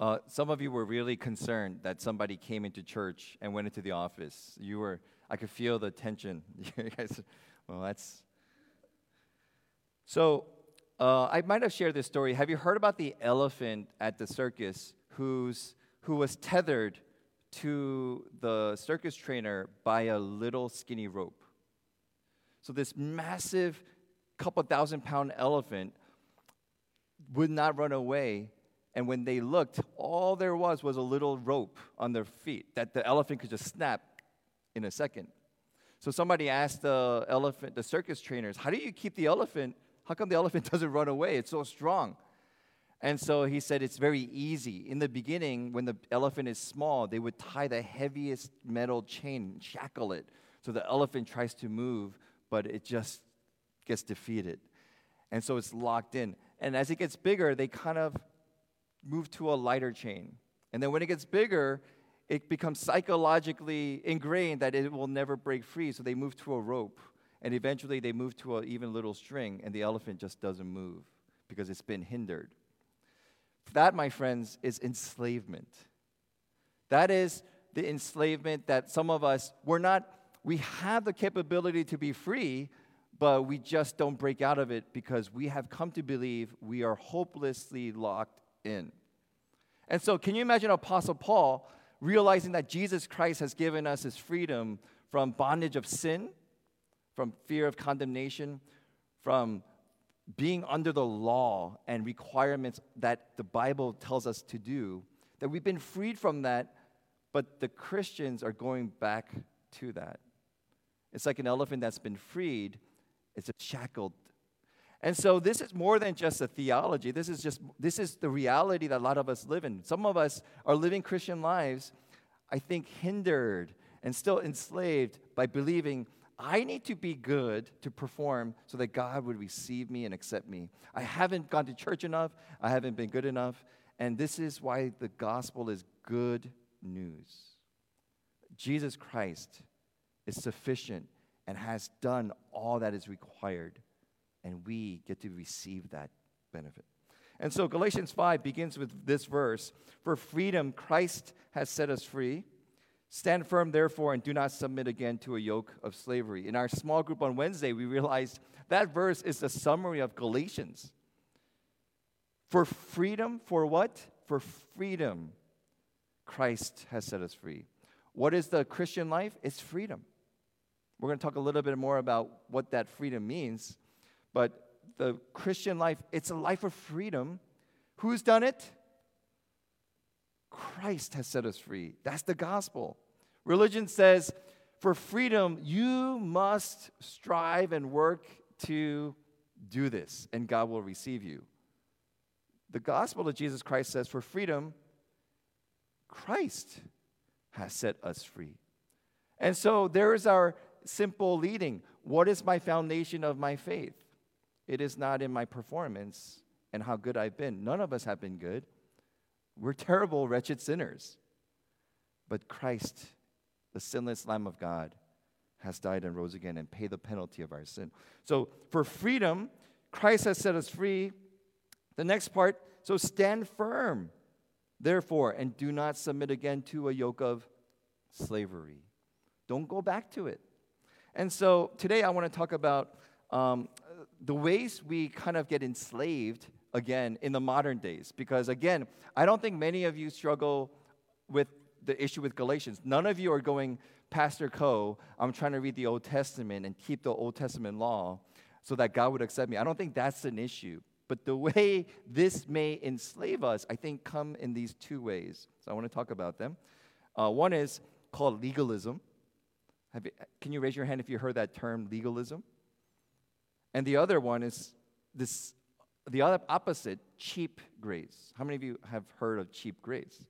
Uh, some of you were really concerned that somebody came into church and went into the office. You were, I could feel the tension. you guys, well, that's. So, uh, I might have shared this story. Have you heard about the elephant at the circus who's, who was tethered to the circus trainer by a little skinny rope? So, this massive, couple thousand pound elephant would not run away and when they looked, all there was was a little rope on their feet that the elephant could just snap in a second. So somebody asked the elephant, the circus trainers, how do you keep the elephant? How come the elephant doesn't run away? It's so strong. And so he said it's very easy. In the beginning, when the elephant is small, they would tie the heaviest metal chain, shackle it. So the elephant tries to move, but it just gets defeated. And so it's locked in. And as it gets bigger, they kind of move to a lighter chain. And then when it gets bigger, it becomes psychologically ingrained that it will never break free. So they move to a rope. And eventually they move to an even little string, and the elephant just doesn't move because it's been hindered. That, my friends, is enslavement. That is the enslavement that some of us, we're not, we have the capability to be free, but we just don't break out of it because we have come to believe we are hopelessly locked in. And so, can you imagine Apostle Paul realizing that Jesus Christ has given us his freedom from bondage of sin, from fear of condemnation, from being under the law and requirements that the Bible tells us to do, that we've been freed from that, but the Christians are going back to that. It's like an elephant that's been freed, it's shackled and so this is more than just a theology. This is just this is the reality that a lot of us live in. Some of us are living Christian lives, I think hindered and still enslaved by believing I need to be good to perform so that God would receive me and accept me. I haven't gone to church enough, I haven't been good enough, and this is why the gospel is good news. Jesus Christ is sufficient and has done all that is required and we get to receive that benefit. And so Galatians 5 begins with this verse For freedom, Christ has set us free. Stand firm, therefore, and do not submit again to a yoke of slavery. In our small group on Wednesday, we realized that verse is the summary of Galatians. For freedom, for what? For freedom, Christ has set us free. What is the Christian life? It's freedom. We're going to talk a little bit more about what that freedom means. But the Christian life, it's a life of freedom. Who's done it? Christ has set us free. That's the gospel. Religion says, for freedom, you must strive and work to do this, and God will receive you. The gospel of Jesus Christ says, for freedom, Christ has set us free. And so there is our simple leading. What is my foundation of my faith? It is not in my performance and how good I've been. None of us have been good. We're terrible, wretched sinners. But Christ, the sinless Lamb of God, has died and rose again and paid the penalty of our sin. So, for freedom, Christ has set us free. The next part, so stand firm, therefore, and do not submit again to a yoke of slavery. Don't go back to it. And so today I want to talk about um, the ways we kind of get enslaved again in the modern days. Because again, I don't think many of you struggle with the issue with Galatians. None of you are going, Pastor Co, I'm trying to read the Old Testament and keep the Old Testament law so that God would accept me. I don't think that's an issue. But the way this may enslave us, I think, come in these two ways. So I want to talk about them. Uh, one is called legalism. You, can you raise your hand if you heard that term, legalism? And the other one is this the other opposite, cheap grace. How many of you have heard of cheap grace?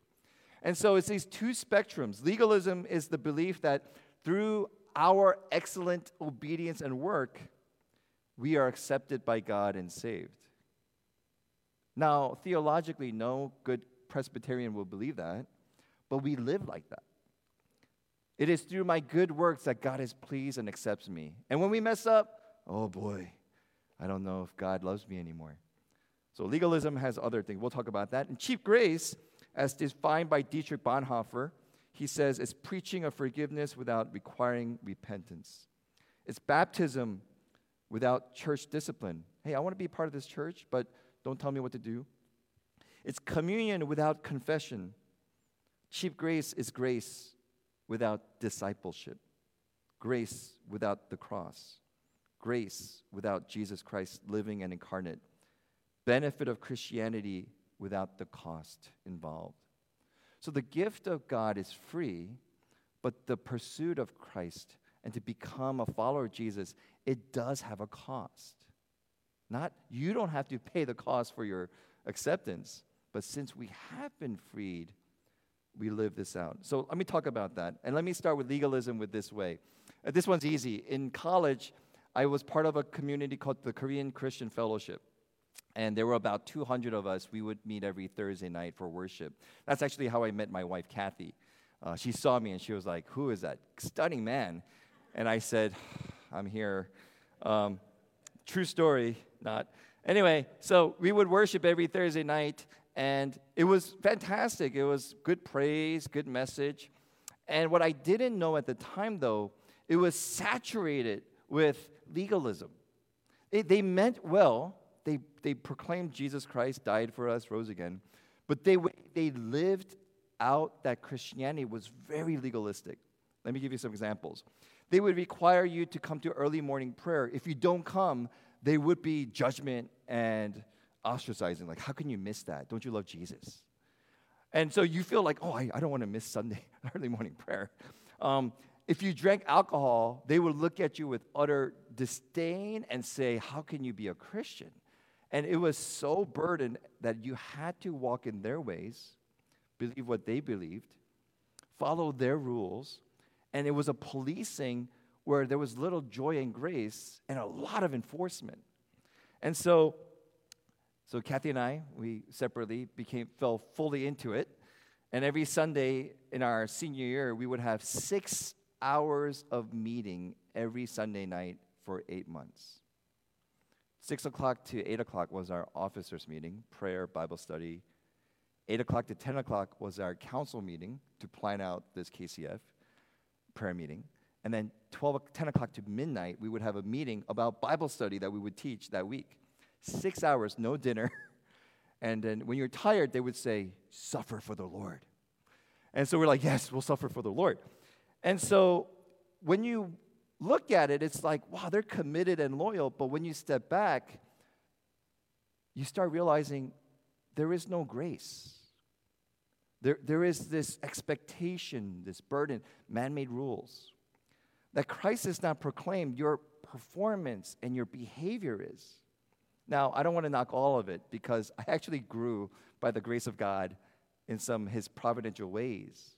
And so it's these two spectrums. Legalism is the belief that through our excellent obedience and work, we are accepted by God and saved. Now, theologically, no good Presbyterian will believe that, but we live like that. It is through my good works that God is pleased and accepts me. And when we mess up, oh boy, I don't know if God loves me anymore. So legalism has other things. We'll talk about that. And cheap grace, as defined by Dietrich Bonhoeffer, he says it's preaching of forgiveness without requiring repentance. It's baptism without church discipline. Hey, I want to be part of this church, but don't tell me what to do. It's communion without confession. Cheap grace is grace without discipleship, grace without the cross, grace without Jesus Christ living and incarnate, benefit of Christianity without the cost involved. So the gift of God is free, but the pursuit of Christ and to become a follower of Jesus, it does have a cost. Not you don't have to pay the cost for your acceptance, but since we have been freed, we live this out. So let me talk about that. And let me start with legalism with this way. Uh, this one's easy. In college, I was part of a community called the Korean Christian Fellowship. And there were about 200 of us. We would meet every Thursday night for worship. That's actually how I met my wife, Kathy. Uh, she saw me and she was like, Who is that stunning man? And I said, I'm here. Um, true story, not. Anyway, so we would worship every Thursday night, and it was fantastic. It was good praise, good message. And what I didn't know at the time, though, it was saturated with legalism. They, they meant well, they, they proclaimed Jesus Christ died for us, rose again, but they, they lived out that Christianity was very legalistic. Let me give you some examples. They would require you to come to early morning prayer. If you don't come, they would be judgment and ostracizing. Like, how can you miss that? Don't you love Jesus? And so you feel like, oh, I, I don't want to miss Sunday early morning prayer. Um, if you drank alcohol, they would look at you with utter disdain and say, How can you be a Christian? And it was so burdened that you had to walk in their ways, believe what they believed, follow their rules, and it was a policing where there was little joy and grace and a lot of enforcement. And so so Kathy and I, we separately became fell fully into it. And every Sunday in our senior year, we would have six hours of meeting every Sunday night for eight months. Six o'clock to eight o'clock was our officers' meeting, prayer, Bible study. Eight o'clock to 10 o'clock was our council meeting to plan out this KCF prayer meeting. And then 12, 10 o'clock to midnight, we would have a meeting about Bible study that we would teach that week six hours, no dinner. And then when you're tired, they would say, Suffer for the Lord. And so we're like, Yes, we'll suffer for the Lord. And so when you look at it, it's like, wow, they're committed and loyal. But when you step back, you start realizing there is no grace. There, there is this expectation, this burden, man made rules. That Christ is not proclaimed, your performance and your behavior is. Now, I don't want to knock all of it because I actually grew by the grace of God in some his providential ways.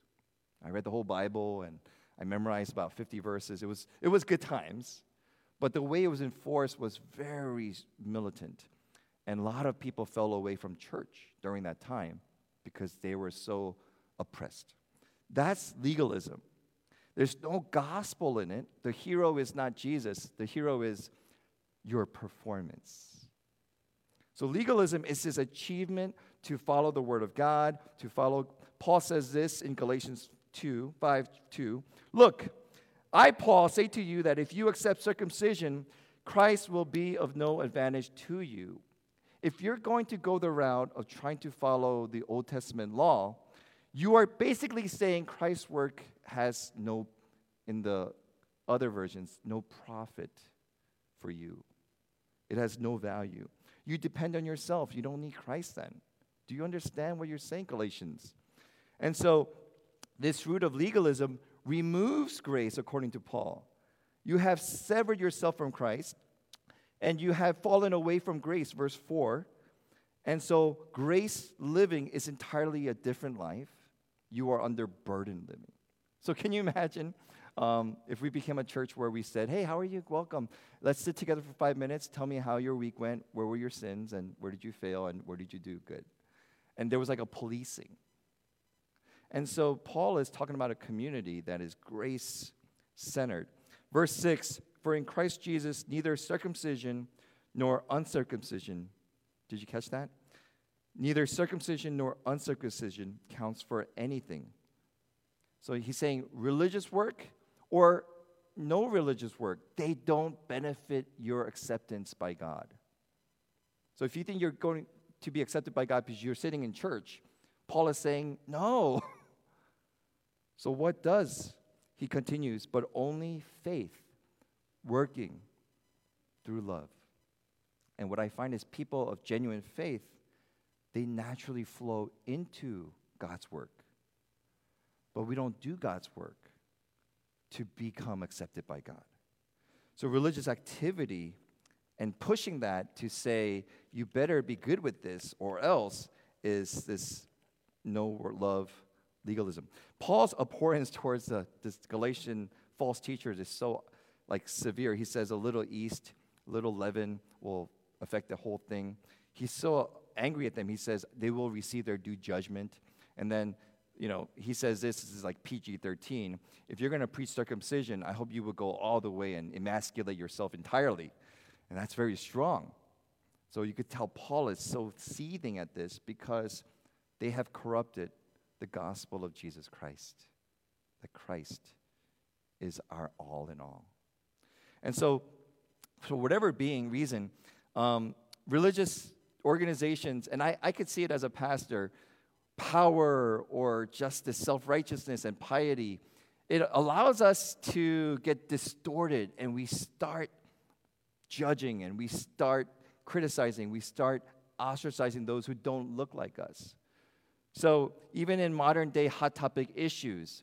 I read the whole Bible and I memorized about 50 verses. It was, it was good times, but the way it was enforced was very militant. And a lot of people fell away from church during that time because they were so oppressed. That's legalism. There's no gospel in it. The hero is not Jesus, the hero is your performance. So legalism is this achievement to follow the word of God, to follow. Paul says this in Galatians 2 5 2. Look, I, Paul, say to you that if you accept circumcision, Christ will be of no advantage to you. If you're going to go the route of trying to follow the Old Testament law, you are basically saying Christ's work has no, in the other versions, no profit for you. It has no value. You depend on yourself. You don't need Christ then. Do you understand what you're saying, Galatians? And so, this root of legalism removes grace, according to Paul. You have severed yourself from Christ, and you have fallen away from grace, verse 4. And so, grace living is entirely a different life. You are under burden living. So, can you imagine um, if we became a church where we said, hey, how are you? Welcome. Let's sit together for five minutes. Tell me how your week went. Where were your sins? And where did you fail? And where did you do good? And there was like a policing. And so Paul is talking about a community that is grace centered. Verse 6 For in Christ Jesus, neither circumcision nor uncircumcision, did you catch that? Neither circumcision nor uncircumcision counts for anything. So he's saying religious work or no religious work, they don't benefit your acceptance by God. So if you think you're going to be accepted by God because you're sitting in church, Paul is saying, no. so what does? He continues, but only faith working through love. And what I find is people of genuine faith, they naturally flow into God's work. But we don't do God's work to become accepted by God. So religious activity and pushing that to say, you better be good with this or else is this no love legalism. Paul's abhorrence towards the this Galatian false teachers is so like severe. He says a little yeast, little leaven will affect the whole thing. He's so angry at them. He says they will receive their due judgment. And then, you know, he says this, this is like PG 13. If you're going to preach circumcision, I hope you will go all the way and emasculate yourself entirely. And that's very strong. So you could tell Paul is so seething at this because they have corrupted the gospel of Jesus Christ, that Christ is our all in all. And so, for whatever being reason, um, religious organizations, and I, I could see it as a pastor, power or justice, self righteousness, and piety, it allows us to get distorted and we start judging and we start criticizing, we start ostracizing those who don't look like us. So, even in modern day hot topic issues,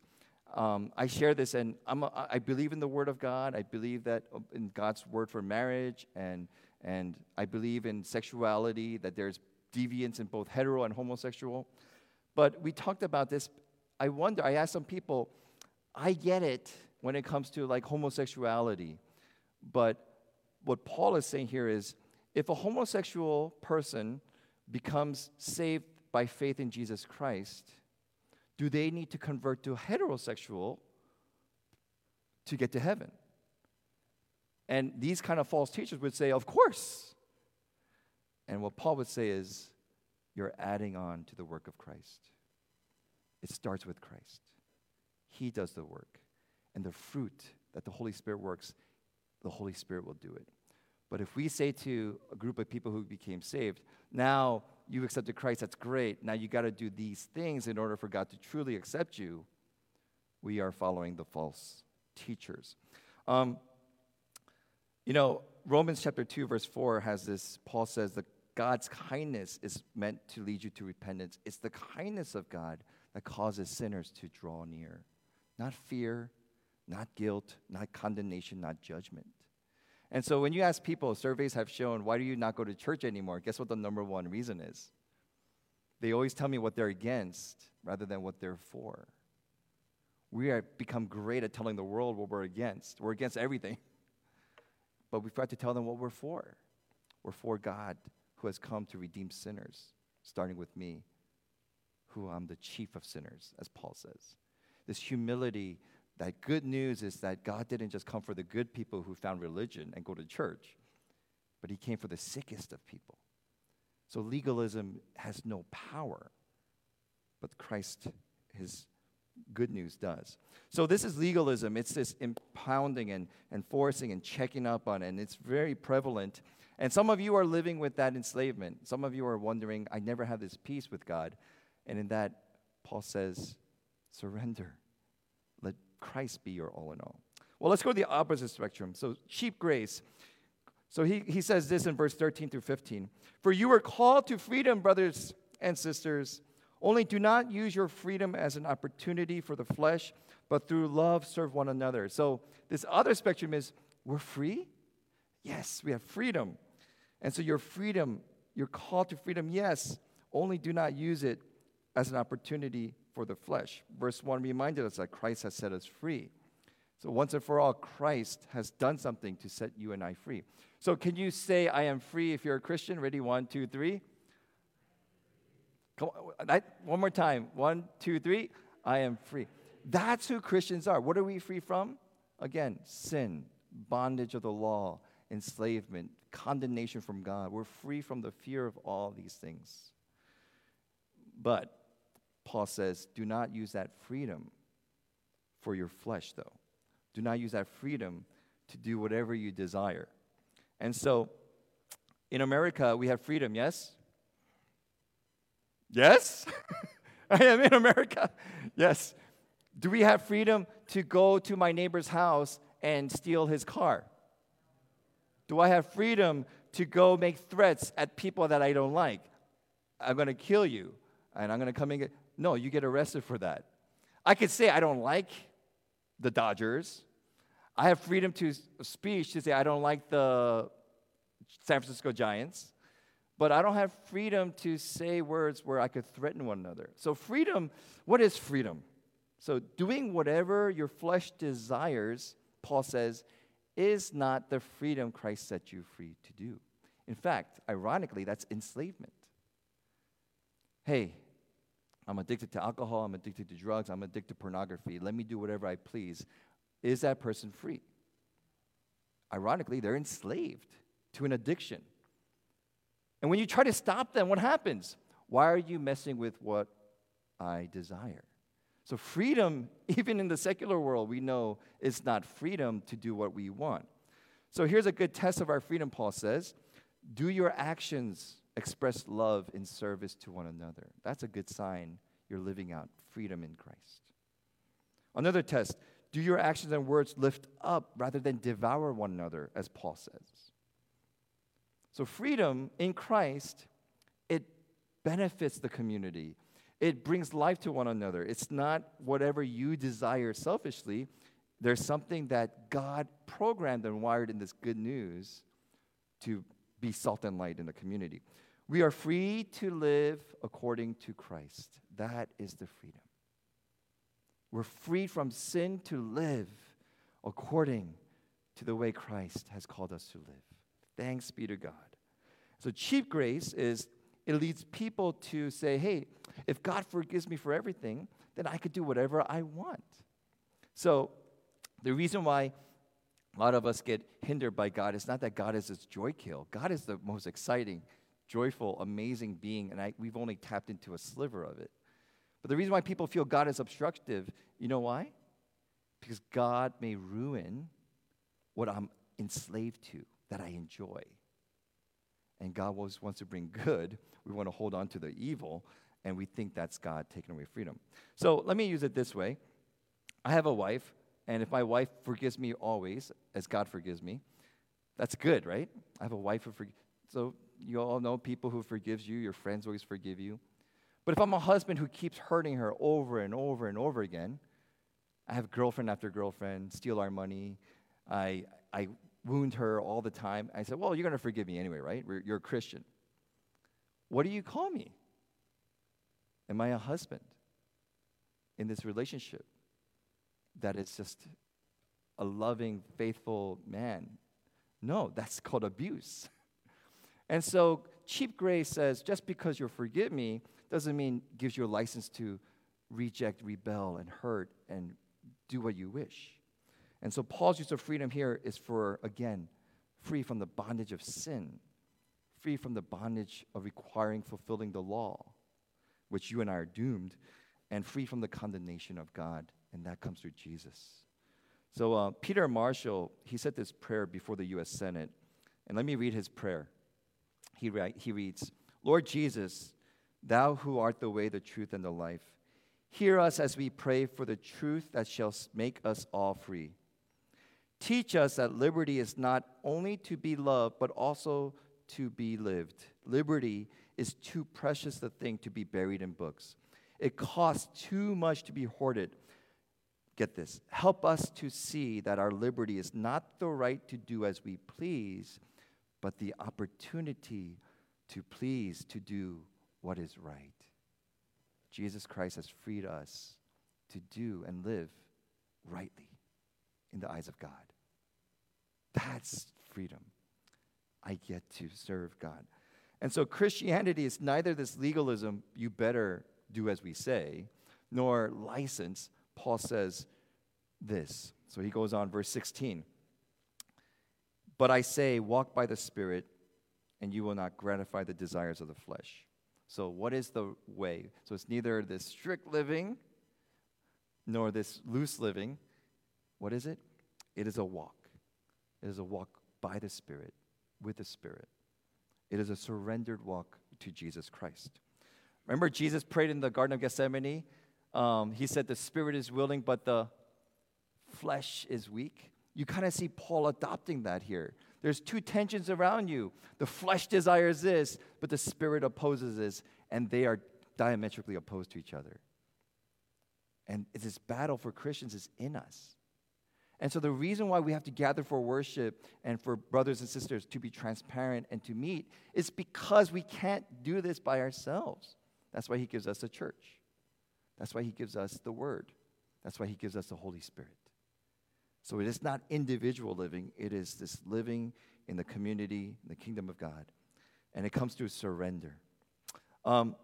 um, I share this, and I'm a, i believe in the Word of God. I believe that uh, in God's word for marriage, and and I believe in sexuality. That there's deviance in both hetero and homosexual. But we talked about this. I wonder. I asked some people. I get it when it comes to like homosexuality, but what Paul is saying here is, if a homosexual person becomes saved by faith in Jesus Christ do they need to convert to heterosexual to get to heaven? And these kind of false teachers would say, Of course. And what Paul would say is, You're adding on to the work of Christ. It starts with Christ, He does the work. And the fruit that the Holy Spirit works, the Holy Spirit will do it. But if we say to a group of people who became saved, now you've accepted Christ, that's great. Now you got to do these things in order for God to truly accept you. We are following the false teachers. Um, you know, Romans chapter 2, verse 4 has this Paul says that God's kindness is meant to lead you to repentance. It's the kindness of God that causes sinners to draw near. Not fear, not guilt, not condemnation, not judgment. And so when you ask people, surveys have shown, why do you not go to church anymore? Guess what the number one reason is? They always tell me what they're against rather than what they're for. We have become great at telling the world what we're against. We're against everything. But we've to tell them what we're for. We're for God who has come to redeem sinners, starting with me, who I'm the chief of sinners, as Paul says. This humility that good news is that God didn't just come for the good people who found religion and go to church, but He came for the sickest of people. So legalism has no power, but Christ, His good news does. So this is legalism. It's this impounding and, and forcing and checking up on, it, and it's very prevalent. And some of you are living with that enslavement. Some of you are wondering, I never have this peace with God. And in that, Paul says, surrender. Christ be your all in all. Well, let's go to the opposite spectrum. So, cheap grace. So, he, he says this in verse 13 through 15 For you are called to freedom, brothers and sisters. Only do not use your freedom as an opportunity for the flesh, but through love serve one another. So, this other spectrum is we're free? Yes, we have freedom. And so, your freedom, your call to freedom, yes, only do not use it as an opportunity for the flesh. Verse 1 reminded us that Christ has set us free. So, once and for all, Christ has done something to set you and I free. So, can you say, I am free if you're a Christian? Ready? One, two, three. Come on, one more time. One, two, three. I am free. That's who Christians are. What are we free from? Again, sin, bondage of the law, enslavement, condemnation from God. We're free from the fear of all these things. But Paul says, do not use that freedom for your flesh, though. Do not use that freedom to do whatever you desire. And so, in America, we have freedom, yes? Yes? I am in America. Yes. Do we have freedom to go to my neighbor's house and steal his car? Do I have freedom to go make threats at people that I don't like? I'm going to kill you and I'm going to come get. No, you get arrested for that. I could say I don't like the Dodgers. I have freedom to speech to say I don't like the San Francisco Giants, but I don't have freedom to say words where I could threaten one another. So, freedom, what is freedom? So, doing whatever your flesh desires, Paul says, is not the freedom Christ set you free to do. In fact, ironically, that's enslavement. Hey, I'm addicted to alcohol, I'm addicted to drugs, I'm addicted to pornography. Let me do whatever I please. Is that person free? Ironically, they're enslaved to an addiction. And when you try to stop them, what happens? Why are you messing with what I desire? So, freedom, even in the secular world, we know it's not freedom to do what we want. So, here's a good test of our freedom, Paul says Do your actions express love in service to one another? That's a good sign you're living out freedom in Christ. Another test do your actions and words lift up rather than devour one another, as Paul says? So, freedom in Christ, it benefits the community. It brings life to one another. It's not whatever you desire selfishly. There's something that God programmed and wired in this good news to be salt and light in the community. We are free to live according to Christ. That is the freedom. We're free from sin to live according to the way Christ has called us to live. Thanks be to God. So, cheap grace is it leads people to say, hey, if God forgives me for everything, then I could do whatever I want. So, the reason why a lot of us get hindered by God is not that God is this joy kill. God is the most exciting, joyful, amazing being, and I, we've only tapped into a sliver of it. But the reason why people feel God is obstructive, you know why? Because God may ruin what I'm enslaved to, that I enjoy. And God always wants to bring good. We want to hold on to the evil, and we think that's God taking away freedom. So let me use it this way I have a wife, and if my wife forgives me always, as God forgives me, that's good, right? I have a wife who forgives. So you all know people who forgives you, your friends always forgive you. But if I'm a husband who keeps hurting her over and over and over again, I have girlfriend after girlfriend steal our money. I, I wound her all the time. I said, Well, you're going to forgive me anyway, right? You're a Christian. What do you call me? Am I a husband in this relationship that is just a loving, faithful man? No, that's called abuse. And so cheap grace says just because you forgive me doesn't mean gives you a license to reject, rebel, and hurt and do what you wish. And so Paul's use of freedom here is for, again, free from the bondage of sin, free from the bondage of requiring fulfilling the law, which you and I are doomed, and free from the condemnation of God. And that comes through Jesus. So uh, Peter Marshall, he said this prayer before the U.S. Senate. And let me read his prayer. He, he reads, Lord Jesus, Thou who art the way, the truth, and the life, hear us as we pray for the truth that shall make us all free. Teach us that liberty is not only to be loved, but also to be lived. Liberty is too precious a thing to be buried in books. It costs too much to be hoarded. Get this. Help us to see that our liberty is not the right to do as we please, but the opportunity to please, to do what is right. Jesus Christ has freed us to do and live rightly in the eyes of God. That's freedom. I get to serve God. And so Christianity is neither this legalism, you better do as we say, nor license. Paul says this. So he goes on, verse 16. But I say, walk by the Spirit, and you will not gratify the desires of the flesh. So, what is the way? So, it's neither this strict living nor this loose living. What is it? It is a walk. It is a walk by the Spirit, with the Spirit. It is a surrendered walk to Jesus Christ. Remember, Jesus prayed in the Garden of Gethsemane? Um, he said, The Spirit is willing, but the flesh is weak. You kind of see Paul adopting that here. There's two tensions around you. The flesh desires this, but the spirit opposes this, and they are diametrically opposed to each other. And this battle for Christians is in us. And so, the reason why we have to gather for worship and for brothers and sisters to be transparent and to meet is because we can't do this by ourselves. That's why He gives us a church. That's why He gives us the Word. That's why He gives us the Holy Spirit. So, it is not individual living, it is this living in the community, in the kingdom of God. And it comes through surrender. Um,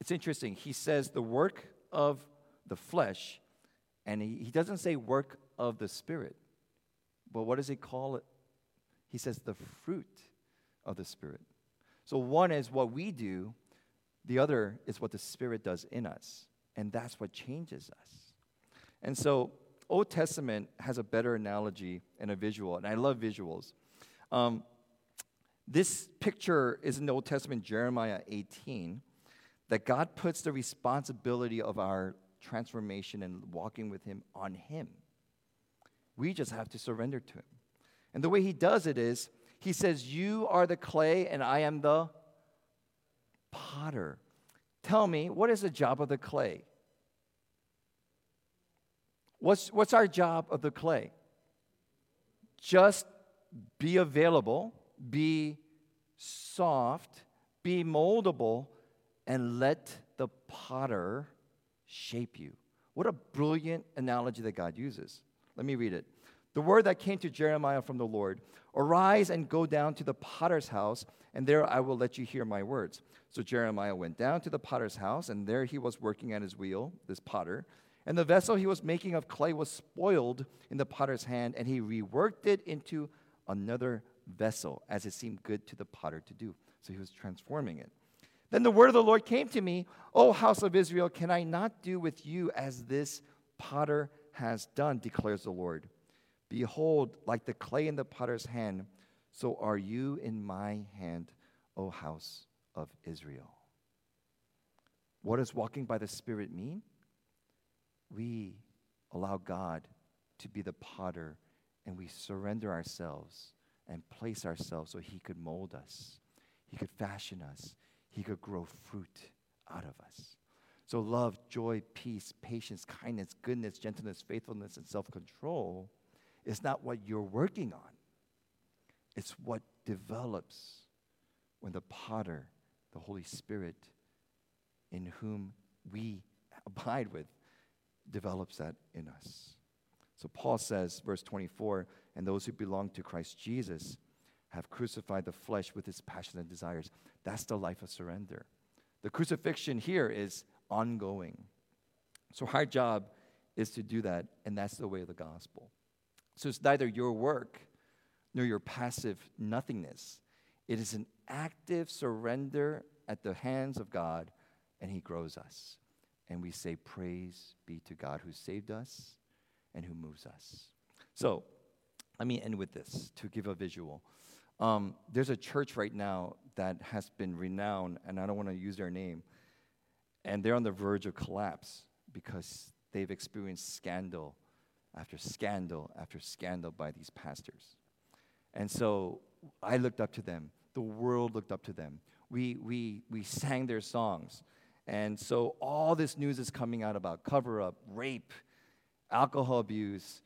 it's interesting. He says the work of the flesh and he, he doesn't say work of the Spirit. But what does he call it? He says the fruit of the Spirit. So one is what we do, the other is what the Spirit does in us. And that's what changes us. And so Old Testament has a better analogy and a visual, and I love visuals. Um, this picture is in the Old Testament, Jeremiah 18, that God puts the responsibility of our transformation and walking with Him on Him. We just have to surrender to Him. And the way He does it is, He says, You are the clay and I am the potter. Tell me, what is the job of the clay? What's, what's our job of the clay? Just be available, be soft, be moldable, and let the potter shape you. What a brilliant analogy that God uses. Let me read it. The word that came to Jeremiah from the Lord Arise and go down to the potter's house, and there I will let you hear my words. So Jeremiah went down to the potter's house, and there he was working at his wheel, this potter. And the vessel he was making of clay was spoiled in the potter's hand, and he reworked it into another vessel, as it seemed good to the potter to do. So he was transforming it. Then the word of the Lord came to me, O house of Israel, can I not do with you as this potter has done, declares the Lord? Behold, like the clay in the potter's hand, so are you in my hand, O house of Israel. What does walking by the Spirit mean? We allow God to be the potter and we surrender ourselves and place ourselves so He could mold us, He could fashion us, he could grow fruit out of us. So, love, joy, peace, patience, kindness, goodness, gentleness, faithfulness, and self control is not what you're working on. It's what develops when the potter, the Holy Spirit, in whom we abide with, develops that in us. So, Paul says, verse 24, and those who belong to Christ Jesus have crucified the flesh with its passions and desires. That's the life of surrender. The crucifixion here is ongoing. So our job is to do that, and that's the way of the gospel. So it's neither your work nor your passive nothingness. It is an active surrender at the hands of God, and He grows us. And we say, Praise be to God who saved us and who moves us. So let me end with this to give a visual. Um, there's a church right now that has been renowned, and I don't want to use their name, and they're on the verge of collapse because they've experienced scandal after scandal after scandal by these pastors. And so I looked up to them. The world looked up to them. We, we, we sang their songs. And so all this news is coming out about cover up, rape, alcohol abuse,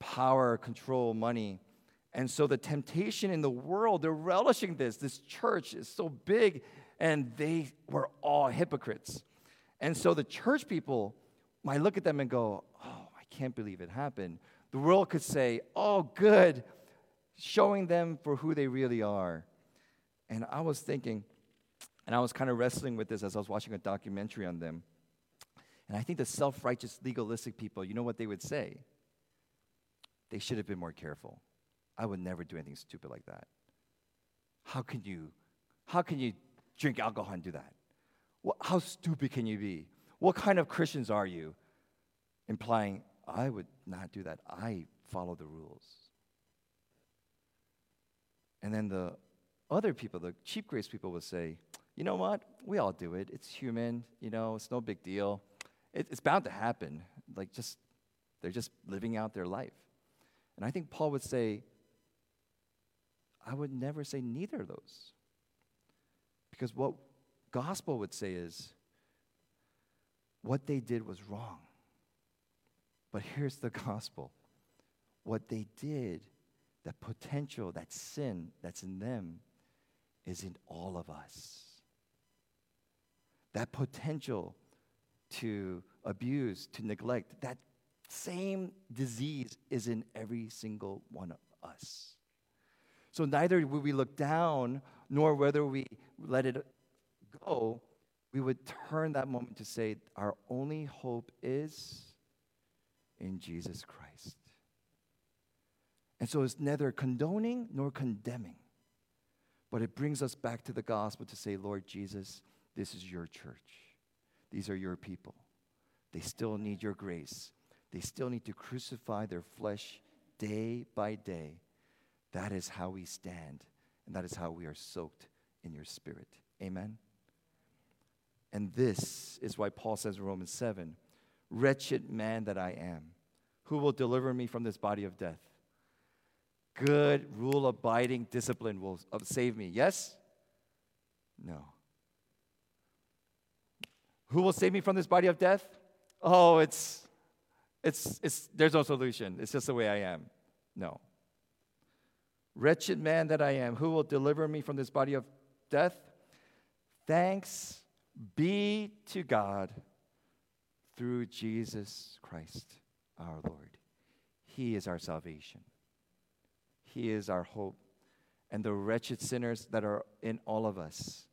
power, control, money. And so the temptation in the world, they're relishing this. This church is so big, and they were all hypocrites. And so the church people might look at them and go, Oh, I can't believe it happened. The world could say, Oh, good, showing them for who they really are. And I was thinking, and I was kind of wrestling with this as I was watching a documentary on them. And I think the self righteous, legalistic people, you know what they would say? They should have been more careful. I would never do anything stupid like that. How can you, how can you drink alcohol and do that. Well, how stupid can you be? What kind of Christians are you? Implying, I would not do that. I follow the rules. And then the other people, the cheap grace people, would say, you know what? We all do it. It's human. You know, it's no big deal. It, it's bound to happen. Like, just, they're just living out their life. And I think Paul would say, I would never say neither of those. Because what gospel would say is, what they did was wrong. But here's the gospel what they did, that potential, that sin that's in them, is in all of us. That potential to abuse, to neglect, that same disease is in every single one of us. So neither would we look down, nor whether we let it go, we would turn that moment to say, Our only hope is in Jesus Christ. And so it's neither condoning nor condemning, but it brings us back to the gospel to say, Lord Jesus, this is your church. These are your people. They still need your grace. They still need to crucify their flesh day by day. That is how we stand, and that is how we are soaked in your spirit. Amen. And this is why Paul says in Romans 7 Wretched man that I am, who will deliver me from this body of death? Good, rule abiding discipline will uh, save me. Yes? No. Who will save me from this body of death? Oh, it's, it's, it's, there's no solution. It's just the way I am. No. Wretched man that I am, who will deliver me from this body of death? Thanks be to God through Jesus Christ our Lord. He is our salvation, He is our hope. And the wretched sinners that are in all of us,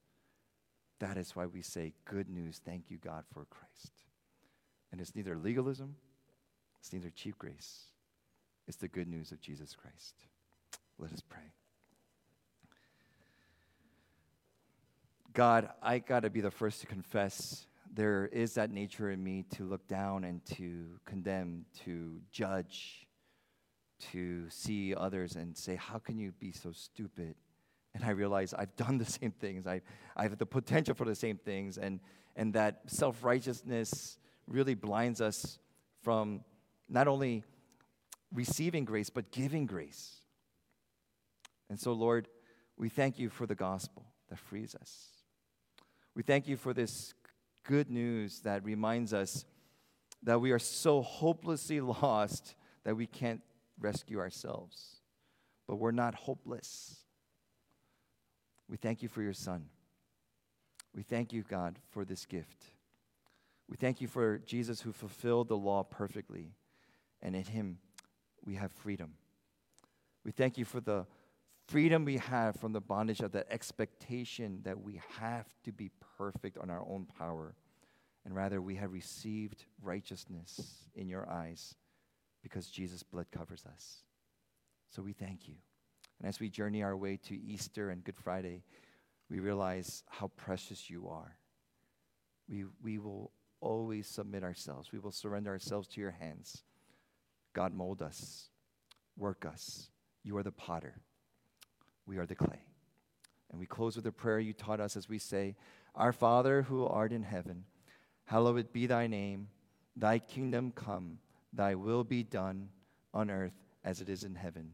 that is why we say, Good news, thank you, God, for Christ. And it's neither legalism, it's neither cheap grace, it's the good news of Jesus Christ. Let us pray. God, I got to be the first to confess there is that nature in me to look down and to condemn, to judge, to see others and say, How can you be so stupid? And I realize I've done the same things. I, I have the potential for the same things. And, and that self righteousness really blinds us from not only receiving grace, but giving grace. And so, Lord, we thank you for the gospel that frees us. We thank you for this good news that reminds us that we are so hopelessly lost that we can't rescue ourselves. But we're not hopeless. We thank you for your Son. We thank you, God, for this gift. We thank you for Jesus who fulfilled the law perfectly, and in him we have freedom. We thank you for the freedom we have from the bondage of the expectation that we have to be perfect on our own power, and rather we have received righteousness in your eyes because Jesus' blood covers us. So we thank you. And as we journey our way to Easter and Good Friday, we realize how precious you are. We, we will always submit ourselves, we will surrender ourselves to your hands. God, mold us, work us. You are the potter. We are the clay. And we close with a prayer you taught us as we say, Our Father who art in heaven, hallowed be thy name. Thy kingdom come, thy will be done on earth as it is in heaven.